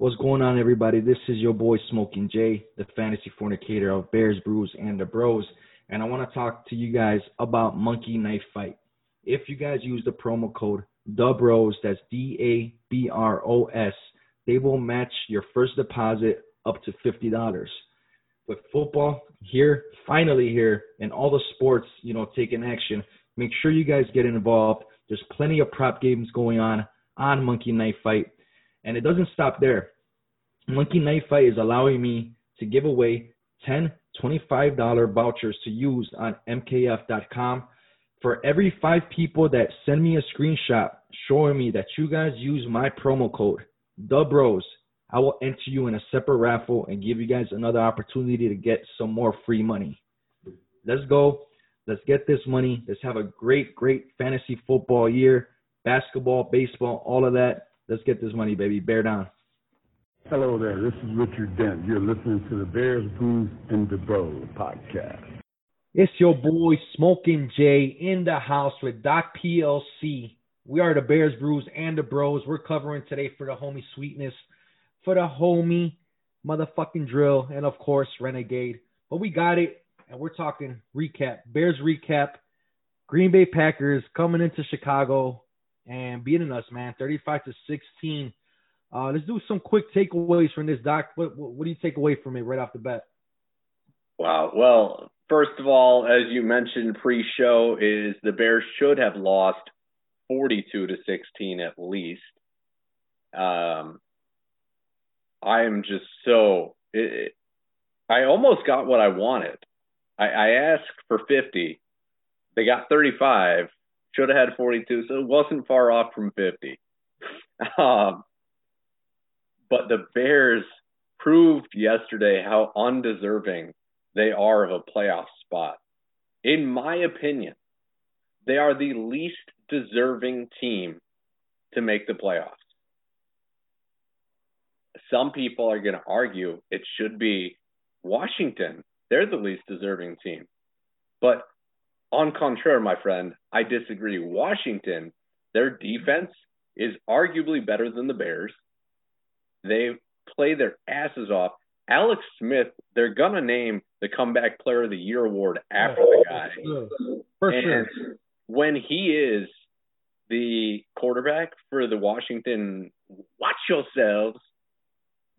What's going on, everybody? This is your boy Smokin' Jay, the fantasy fornicator of Bears, Brews, and the Bros. And I want to talk to you guys about Monkey Knife Fight. If you guys use the promo code The Bros, that's D A B R O S, they will match your first deposit up to fifty dollars. With football here, finally here, and all the sports, you know, taking action, make sure you guys get involved. There's plenty of prop games going on on Monkey Knife Fight and it doesn't stop there. Monkey Knife Fight is allowing me to give away 10 $25 vouchers to use on mkf.com. For every five people that send me a screenshot showing me that you guys use my promo code, the bros, I will enter you in a separate raffle and give you guys another opportunity to get some more free money. Let's go. Let's get this money. Let's have a great, great fantasy football year. Basketball, baseball, all of that. Let's get this money, baby. Bear down. Hello there. This is Richard Dent. You're listening to the Bears, Brews, and the Bros podcast. It's your boy Smokin' Jay in the house with Doc PLC. We are the Bears, Brews, and the Bros. We're covering today for the homie Sweetness, for the homie motherfucking Drill, and of course Renegade. But we got it, and we're talking recap. Bears recap. Green Bay Packers coming into Chicago and beating us, man, 35 to 16. Uh, let's do some quick takeaways from this, Doc. What, what, what do you take away from it right off the bat? Wow. Well, first of all, as you mentioned pre-show, is the Bears should have lost 42 to 16 at least. Um, I am just so. It, I almost got what I wanted. I, I asked for 50. They got 35 should have had 42, so it wasn't far off from 50. Um, but the Bears proved yesterday how undeserving they are of a playoff spot. In my opinion, they are the least deserving team to make the playoffs. Some people are going to argue it should be Washington. They're the least deserving team. But on contrary, my friend, I disagree. Washington, their defense is arguably better than the Bears. They play their asses off. Alex Smith, they're gonna name the comeback player of the year award after the guy. For and sure. when he is the quarterback for the Washington, watch yourselves.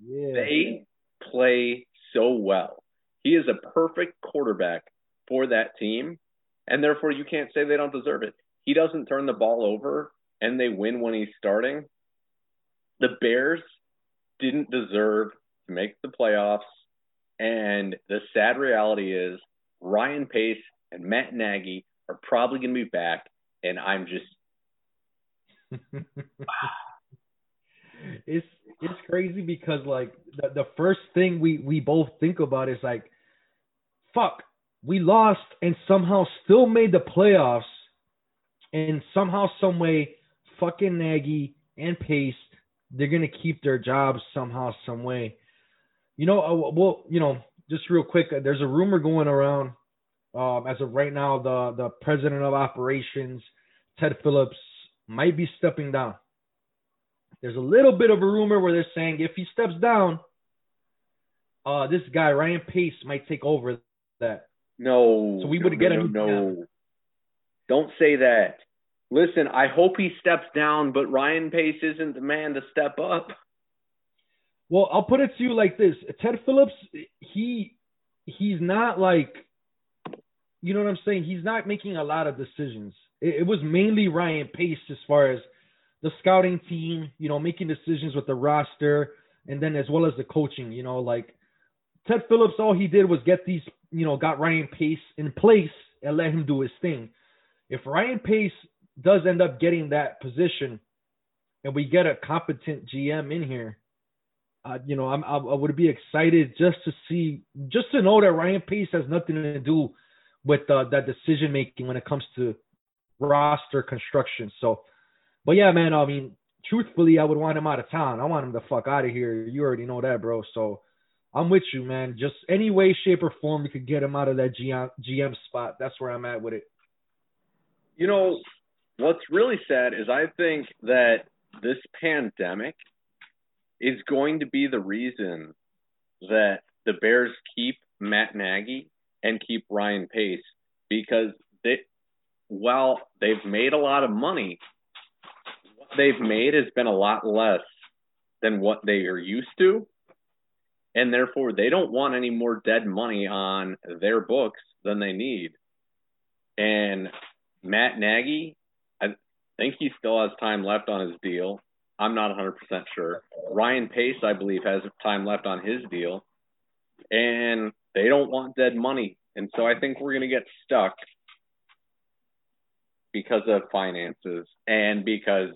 Yeah. They play so well. He is a perfect quarterback for that team and therefore you can't say they don't deserve it. He doesn't turn the ball over and they win when he's starting. The Bears didn't deserve to make the playoffs. And the sad reality is Ryan Pace and Matt Nagy are probably going to be back. And I'm just. it's it's crazy because like the, the first thing we we both think about is like fuck we lost and somehow still made the playoffs, and somehow, some way, fucking Nagy and Pace, they're gonna keep their jobs somehow, some way. You know, uh, well, you know, just real quick, uh, there's a rumor going around. Um, as of right now, the the president of operations, Ted Phillips, might be stepping down. There's a little bit of a rumor where they're saying if he steps down, uh, this guy Ryan Pace might take over that. No. So we no, would get no, a no, no. Don't say that. Listen, I hope he steps down, but Ryan Pace isn't the man to step up. Well, I'll put it to you like this: Ted Phillips, he he's not like, you know what I'm saying? He's not making a lot of decisions. It, it was mainly Ryan Pace as far as the scouting team, you know, making decisions with the roster, and then as well as the coaching. You know, like Ted Phillips, all he did was get these, you know, got Ryan Pace in place and let him do his thing. If Ryan Pace does end up getting that position, and we get a competent GM in here, uh, you know, I'm, I, I would be excited just to see, just to know that Ryan Pace has nothing to do with uh, that decision making when it comes to roster construction. So, but yeah, man, I mean, truthfully, I would want him out of town. I want him the fuck out of here. You already know that, bro. So, I'm with you, man. Just any way, shape, or form we could get him out of that GM, GM spot. That's where I'm at with it. You know, what's really sad is I think that this pandemic is going to be the reason that the Bears keep Matt Nagy and keep Ryan Pace because they, while they've made a lot of money, what they've made has been a lot less than what they are used to. And therefore, they don't want any more dead money on their books than they need. And Matt Nagy, I think he still has time left on his deal. I'm not 100% sure. Ryan Pace, I believe, has time left on his deal. And they don't want dead money. And so I think we're going to get stuck because of finances and because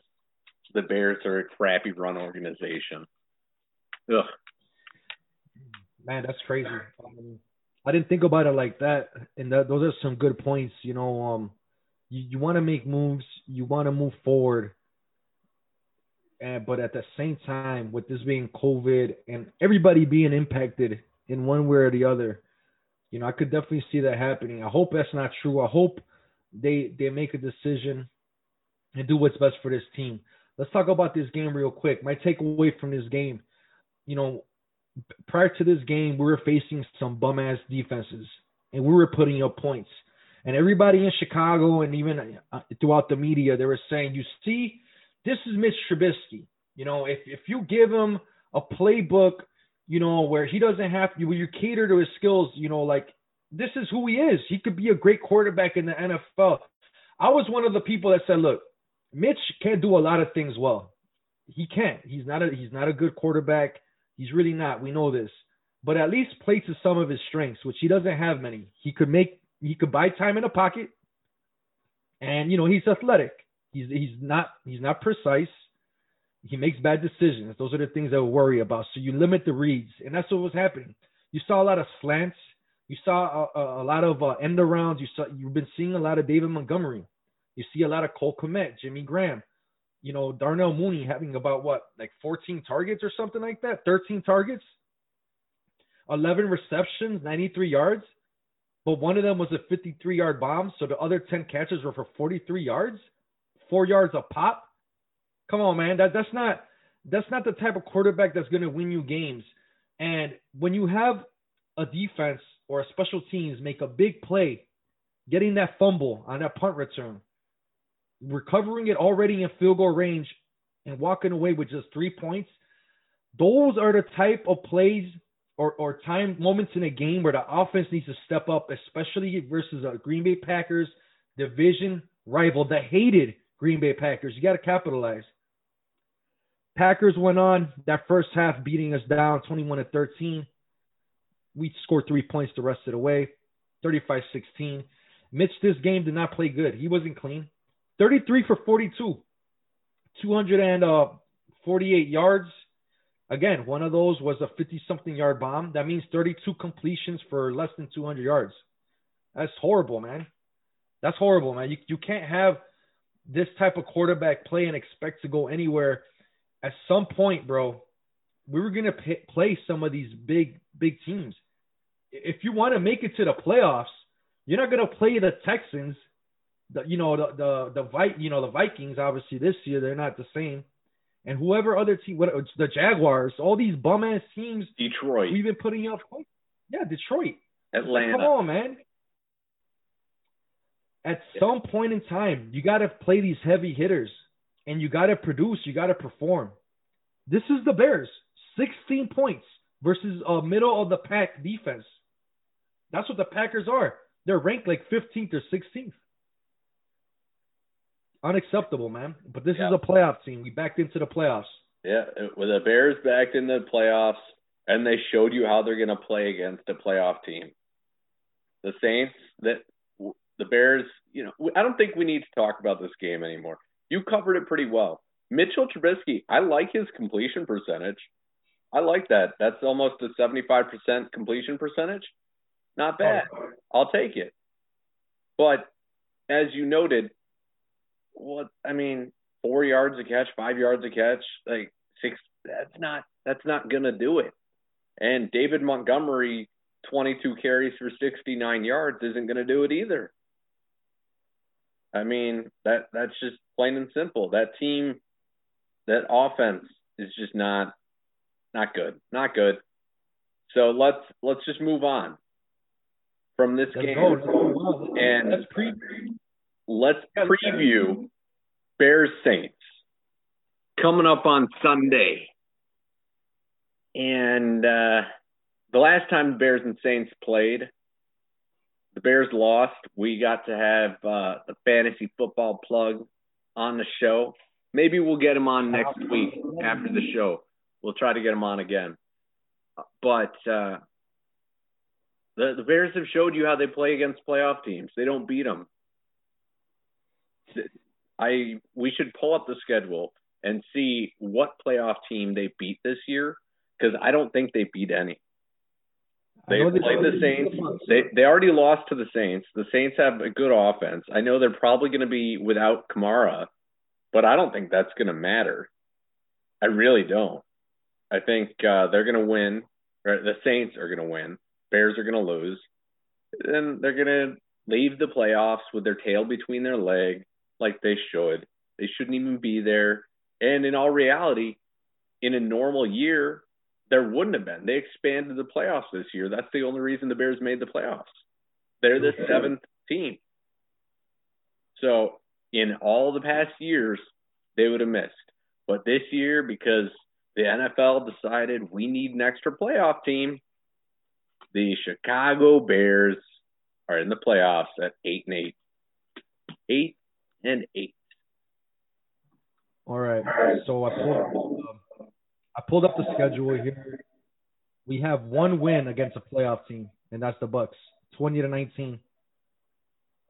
the Bears are a crappy run organization. Ugh. Man, that's crazy. Um, I didn't think about it like that, and that, those are some good points. You know, um, you, you want to make moves, you want to move forward, and but at the same time, with this being COVID and everybody being impacted in one way or the other, you know, I could definitely see that happening. I hope that's not true. I hope they they make a decision and do what's best for this team. Let's talk about this game real quick. My takeaway from this game, you know, prior to this game, we were facing some bum ass defenses, and we were putting up points. And everybody in Chicago and even uh, throughout the media, they were saying, "You see, this is Mitch Trubisky. You know, if if you give him a playbook, you know, where he doesn't have you, you cater to his skills, you know, like this is who he is. He could be a great quarterback in the NFL. I was one of the people that said, look, Mitch can't do a lot of things well. He can't. He's not a he's not a good quarterback. He's really not. We know this. But at least play to some of his strengths, which he doesn't have many. He could make he could buy time in the pocket. And you know, he's athletic. He's he's not he's not precise. He makes bad decisions. Those are the things I worry about. So you limit the reads, and that's what was happening. You saw a lot of slants. You saw a, a, a lot of uh, end arounds. You saw you've been seeing a lot of David Montgomery. You see a lot of Cole Kmet, Jimmy Graham. You know Darnell Mooney having about what like 14 targets or something like that, 13 targets, 11 receptions, 93 yards. But one of them was a 53 yard bomb, so the other 10 catches were for 43 yards, four yards a pop. Come on, man. That that's not that's not the type of quarterback that's going to win you games. And when you have a defense or a special teams make a big play, getting that fumble on that punt return, recovering it already in field goal range, and walking away with just three points, those are the type of plays or, or time moments in a game where the offense needs to step up, especially versus a Green Bay Packers division rival, the hated Green Bay Packers. You got to capitalize. Packers went on that first half beating us down 21 to 13. We scored three points the rest of the way, 35 16. Mitch, this game did not play good. He wasn't clean. 33 for 42, 248 uh, yards. Again, one of those was a 50 something yard bomb. That means 32 completions for less than 200 yards. That's horrible, man. That's horrible, man. You, you can't have this type of quarterback play and expect to go anywhere at some point, bro, we were gonna pay, play some of these big big teams. If you want to make it to the playoffs, you're not gonna play the Texans, the you know the the the Vi- you know the Vikings. Obviously, this year they're not the same, and whoever other team, what the Jaguars, all these bum ass teams. Detroit. We've been putting up. Points yeah, Detroit. Atlanta. Come on, man. At some point in time, you got to play these heavy hitters and you got to produce, you got to perform. This is the Bears, 16 points versus a middle of the pack defense. That's what the Packers are. They're ranked like 15th or 16th. Unacceptable, man. But this yeah. is a playoff team. We backed into the playoffs. Yeah, with the Bears backed into the playoffs, and they showed you how they're going to play against a playoff team. The Saints, that the Bears, you know, I don't think we need to talk about this game anymore. You covered it pretty well. Mitchell Trubisky, I like his completion percentage. I like that. That's almost a 75% completion percentage. Not bad. Oh. I'll take it. But as you noted, what I mean, four yards a catch, five yards a catch, like six. That's not that's not gonna do it. And David Montgomery, 22 carries for 69 yards, isn't gonna do it either. I mean, that that's just plain and simple. That team, that offense is just not not good, not good. So let's let's just move on from this Let's game go. And Let's pre. Let's preview Bears Saints coming up on Sunday. And uh, the last time the Bears and Saints played, the Bears lost. We got to have uh, the fantasy football plug on the show. Maybe we'll get him on next week after the show. We'll try to get him on again. But uh, the the Bears have showed you how they play against playoff teams. They don't beat them. I we should pull up the schedule and see what playoff team they beat this year because I don't think they beat any. They played the Saints. They they already lost to the Saints. The Saints have a good offense. I know they're probably going to be without Kamara, but I don't think that's going to matter. I really don't. I think uh, they're going to win. Or the Saints are going to win. Bears are going to lose. Then they're going to leave the playoffs with their tail between their leg, like they should. They shouldn't even be there. And in all reality, in a normal year, there wouldn't have been. They expanded the playoffs this year. That's the only reason the Bears made the playoffs. They're the seventh team. So in all the past years, they would have missed. But this year, because the NFL decided we need an extra playoff team, the Chicago Bears are in the playoffs at eight and eight. Eight and eight. All right. So I pulled, um, I pulled up the schedule here. We have one win against a playoff team, and that's the Bucks, twenty to nineteen.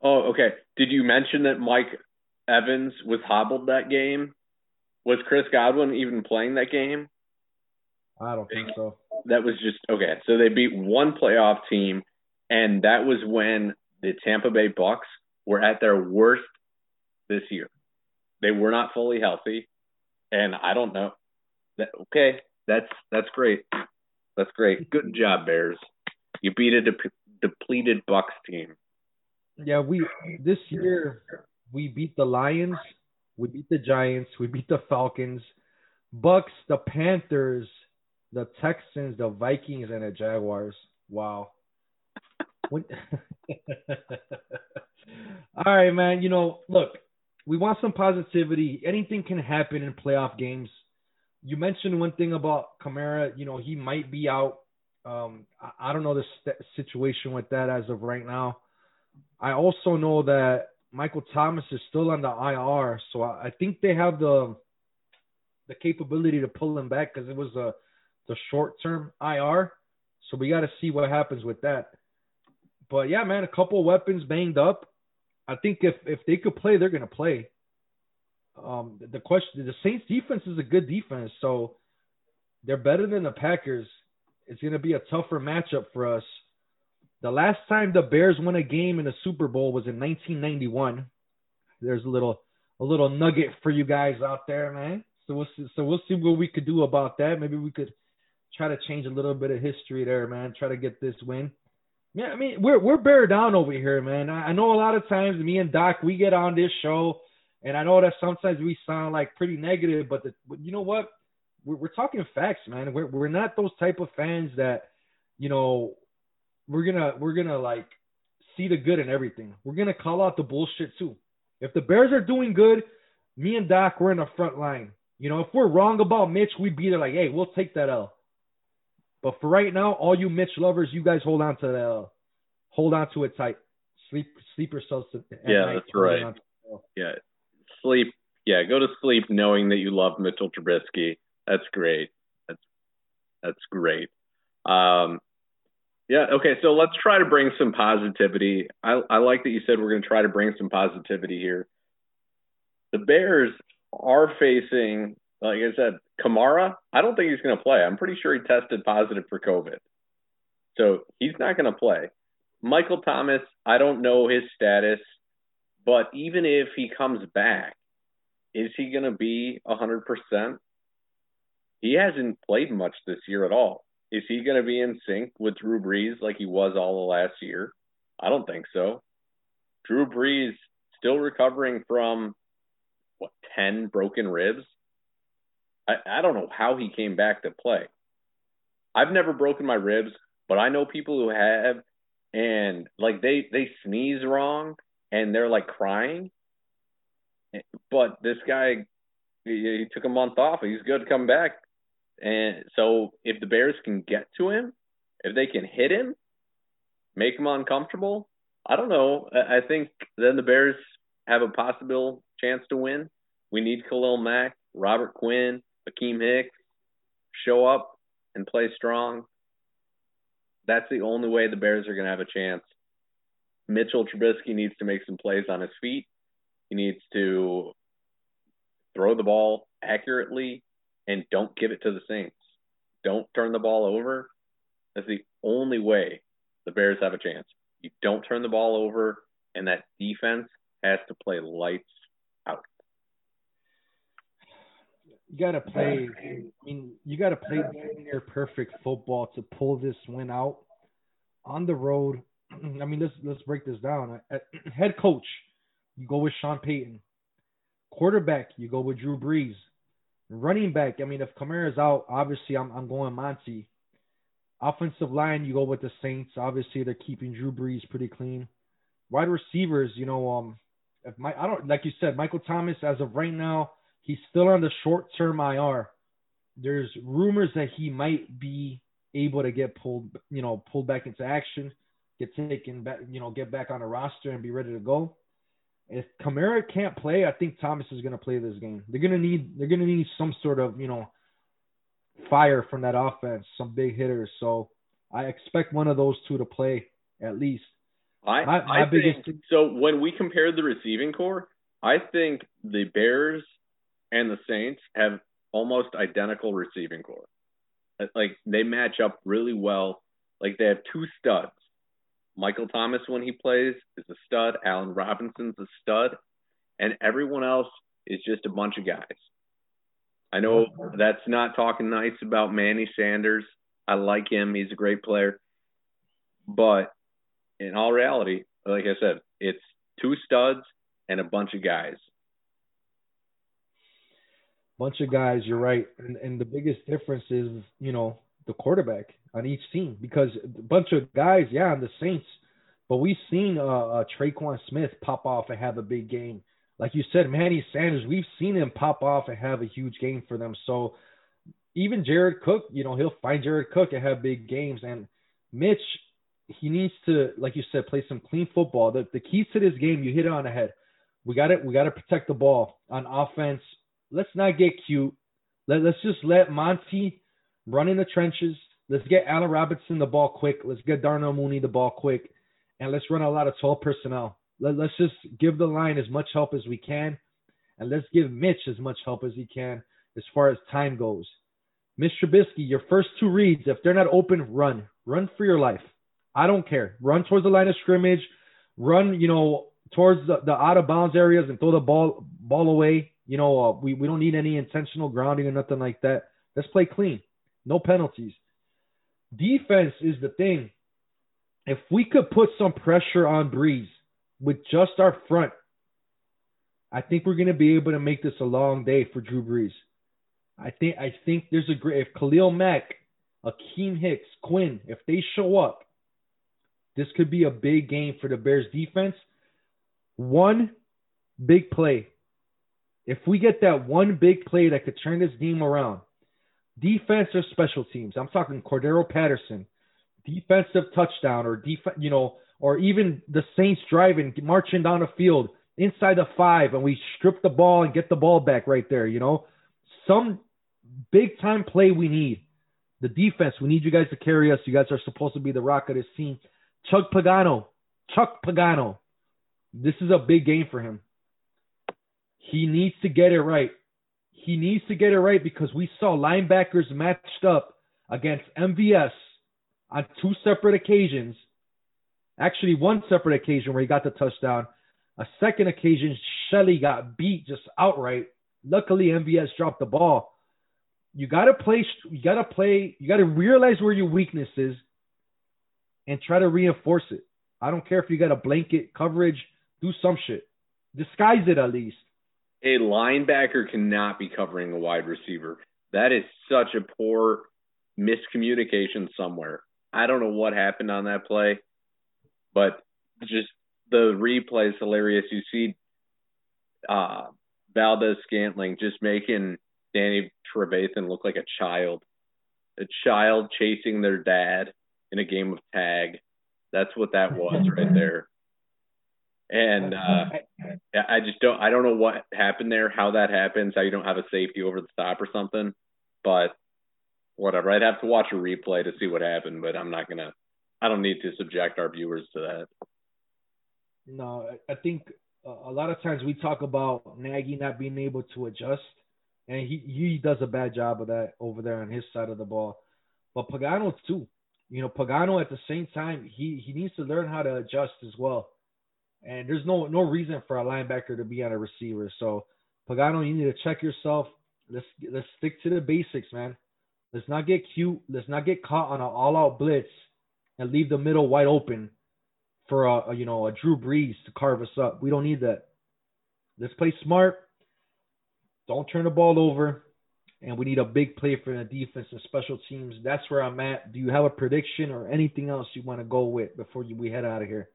Oh, okay. Did you mention that Mike Evans was hobbled that game? Was Chris Godwin even playing that game? I don't think so. That was just okay. So they beat one playoff team, and that was when the Tampa Bay Bucks were at their worst this year. They were not fully healthy, and I don't know. That, okay, that's that's great. That's great. Good job, Bears. You beat a de- depleted Bucks team. Yeah, we this year we beat the Lions, we beat the Giants, we beat the Falcons, Bucks, the Panthers, the Texans, the Vikings, and the Jaguars. Wow. All right, man. You know, look, we want some positivity. Anything can happen in playoff games. You mentioned one thing about Kamara. You know, he might be out. Um, I, I don't know the st- situation with that as of right now. I also know that Michael Thomas is still on the IR, so I, I think they have the the capability to pull him back because it was a the short term IR. So we got to see what happens with that. But yeah, man, a couple weapons banged up. I think if if they could play, they're gonna play. Um, the question, the Saints defense is a good defense, so they're better than the Packers. It's gonna be a tougher matchup for us. The last time the Bears won a game in a Super Bowl was in 1991. There's a little a little nugget for you guys out there, man. So we'll see, so we'll see what we could do about that. Maybe we could try to change a little bit of history there, man. Try to get this win. Yeah, I mean we're we're bear down over here, man. I, I know a lot of times me and Doc we get on this show, and I know that sometimes we sound like pretty negative, but the, you know what? We're, we're talking facts, man. We're we're not those type of fans that, you know, we're gonna we're gonna like see the good in everything. We're gonna call out the bullshit too. If the Bears are doing good, me and Doc we're in the front line. You know, if we're wrong about Mitch, we'd be there like, hey, we'll take that L. But for right now, all you Mitch lovers, you guys hold on to the L. Hold on to it tight. Sleep sleep yourselves Yeah, night that's right. on to the L. Yeah, sleep. Yeah, go to sleep knowing that you love Mitchell Trubisky. That's great. That's that's great. Um, yeah. Okay. So let's try to bring some positivity. I, I like that you said we're going to try to bring some positivity here. The Bears are facing, like I said, Kamara. I don't think he's going to play. I'm pretty sure he tested positive for COVID, so he's not going to play. Michael Thomas. I don't know his status, but even if he comes back, is he going to be 100%? He hasn't played much this year at all. Is he going to be in sync with Drew Brees like he was all the last year? I don't think so. Drew Brees still recovering from what 10 broken ribs. I, I don't know how he came back to play. I've never broken my ribs, but I know people who have, and like they they sneeze wrong and they're like crying. But this guy, he, he took a month off. He's good to come back. And so if the Bears can get to him, if they can hit him, make him uncomfortable, I don't know. I think then the Bears have a possible chance to win. We need Khalil Mack, Robert Quinn, Akiem Hicks show up and play strong. That's the only way the Bears are going to have a chance. Mitchell Trubisky needs to make some plays on his feet. He needs to throw the ball accurately and don't give it to the Saints. Don't turn the ball over. That's the only way the Bears have a chance. You don't turn the ball over, and that defense has to play lights out. You gotta play. I mean, you gotta play near perfect football to pull this win out on the road. I mean, let's let's break this down. Head coach, you go with Sean Payton. Quarterback, you go with Drew Brees. Running back, I mean, if Kamara's out, obviously I'm I'm going Monty. Offensive line, you go with the Saints. Obviously, they're keeping Drew Brees pretty clean. Wide receivers, you know, um, if my I don't like you said, Michael Thomas as of right now, he's still on the short term IR. There's rumors that he might be able to get pulled, you know, pulled back into action, get taken back, you know, get back on the roster and be ready to go. If Kamara can't play, I think Thomas is going to play this game. They're going to need they're going to need some sort of, you know, fire from that offense, some big hitters. So I expect one of those two to play at least. I, my, my I biggest think, so when we compare the receiving corps, I think the Bears and the Saints have almost identical receiving corps. Uh, like they match up really well. Like they have two studs. Michael Thomas when he plays is a stud. Allen Robinson's a stud, and everyone else is just a bunch of guys. I know that's not talking nice about Manny Sanders. I like him. He's a great player. But in all reality, like I said, it's two studs and a bunch of guys. Bunch of guys, you're right. And and the biggest difference is, you know, the quarterback on each team because a bunch of guys, yeah, on the Saints, but we've seen uh, uh Tre'Quan Smith pop off and have a big game like you said, Manny Sanders, we've seen him pop off and have a huge game for them. So even Jared Cook, you know, he'll find Jared Cook and have big games. And Mitch, he needs to, like you said, play some clean football. The the keys to this game, you hit it on the head. We got it. We got to protect the ball on offense. Let's not get cute. Let, let's just let Monty run in the trenches. Let's get Allen Robinson the ball quick. Let's get Darnell Mooney the ball quick, and let's run a lot of 12 personnel. Let, let's just give the line as much help as we can, and let's give Mitch as much help as he can as far as time goes. Mr. Trubisky, your first two reads, if they're not open, run. Run for your life. I don't care. Run towards the line of scrimmage. Run, you know, towards the, the out of bounds areas and throw the ball ball away. You know, uh, we we don't need any intentional grounding or nothing like that. Let's play clean. No penalties. Defense is the thing. If we could put some pressure on Brees, with just our front, I think we're going to be able to make this a long day for Drew Brees. I think I think there's a great if Khalil Mack, Akiem Hicks, Quinn, if they show up, this could be a big game for the Bears defense. One big play. If we get that one big play that could turn this game around, defense or special teams. I'm talking Cordarrelle Patterson, defensive touchdown or def, you know, or even the Saints driving, marching down the field inside the five, and we strip the ball and get the ball back right there. You know, some big time play we need. The defense, we need you guys to carry us. You guys are supposed to be the rock of this team. Chuck Pagano, Chuck Pagano. This is a big game for him. He needs to get it right. He needs to get it right because we saw linebackers matched up against MVS on two separate occasions Actually, one separate occasion where he got the touchdown. A second occasion, Shelley got beat just outright. Luckily, MVS dropped the ball. You gotta play. You gotta play. You gotta realize where your weakness is, and try to reinforce it. I don't care if you got a blanket coverage. Do some shit. Disguise it at least. A linebacker cannot be covering a wide receiver. That is such a poor miscommunication somewhere. I don't know what happened on that play, but just the replay is hilarious. You see uh, Valdes Scantling just making Danny Trevathan look like a child, a child chasing their dad in a game of tag. That's what that was right there. And uh, I just don't I don't know what happened there, how that happens, how you don't have a safety over the stop or something. But whatever. I'd have to watch a replay to see what happened, but I'm not gonna I don't need to subject our viewers to that. No, I think a lot of times we talk about Nagy not being able to adjust, and he he does a bad job of that over there on his side of the ball. But Pagano too. You know, Pagano at the same time he he needs to learn how to adjust as well. And there's no no reason for a linebacker to be on a receiver. So Pagano, you need to check yourself. Let's let's stick to the basics, man. Let's not get cute. Let's not get caught on an all-out blitz and leave the middle wide open for a, a you know a Drew Brees to carve us up. We don't need that. Let's play smart. Don't turn the ball over, and we need a big play for the defense and special teams. That's where I'm at. Do you have a prediction or anything else you want to go with before we head out of here?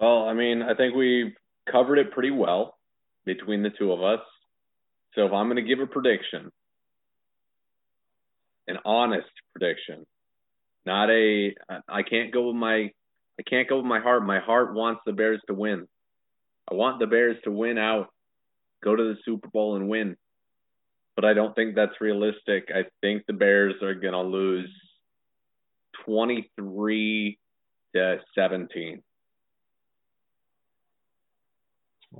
Well, I mean, I think we covered it pretty well between the two of us. So if I'm going to give a prediction, an honest prediction, not a I can't go with my I can't go with my heart. My heart wants the Bears to win. I want the Bears to win out, go to the Super Bowl and win. But I don't think that's realistic. I think the Bears are going to lose 23 to 17.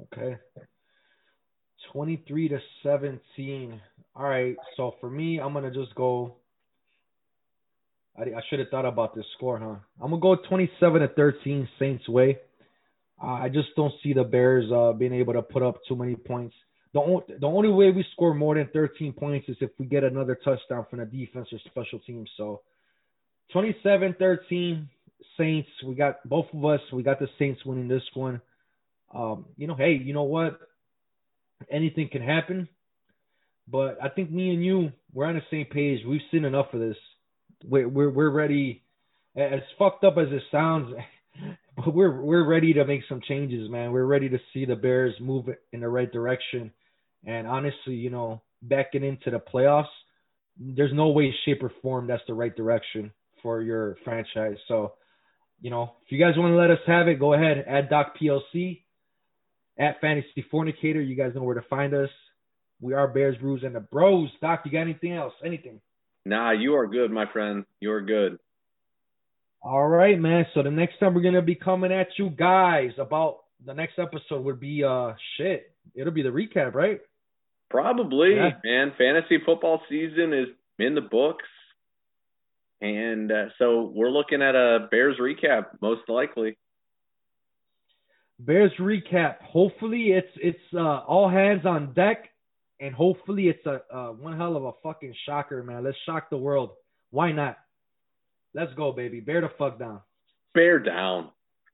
Okay. 23 to 17. All right. So for me, I'm going to just go I, I should have thought about this score, huh? I'm gonna go 27 to 13 Saints way. Uh, I just don't see the Bears uh, being able to put up too many points. The, only the only way we score more than 13 points is if we get another touchdown from the defense or special teams. So 27-13 Saints. We got both of us. We got the Saints winning this one. Um, you know, hey, you know what? Anything can happen. But I think me and you, we're on the same page. We've seen enough of this we're we're, we're ready. As fucked up as it sounds, but we're we're ready to make some changes, man. We're ready to see the Bears move in the right direction. And honestly, you know, backing into the playoffs, there's no way, shape, or form that's the right direction for your franchise. So, you know, if you guys want to let us have it, go ahead. Add Doc PLC at Fantasy Fornicator. You guys know where to find us. We are Bears, Brews, and the Bros. Doc, you got anything else? Anything? Nah, you are good, my friend. You are good. All right, man. So the next time we're gonna be coming at you guys about the next episode would be uh shit. It'll be the recap, right? Probably, yeah. man. Fantasy football season is in the books, and uh, so we're looking at a Bears recap, most likely. Bears recap. Hopefully, it's it's uh, all hands on deck and hopefully it's a uh, one hell of a fucking shocker, man. Let's shock the world. Why not? Let's go, baby. Bear the fuck down. Bear down.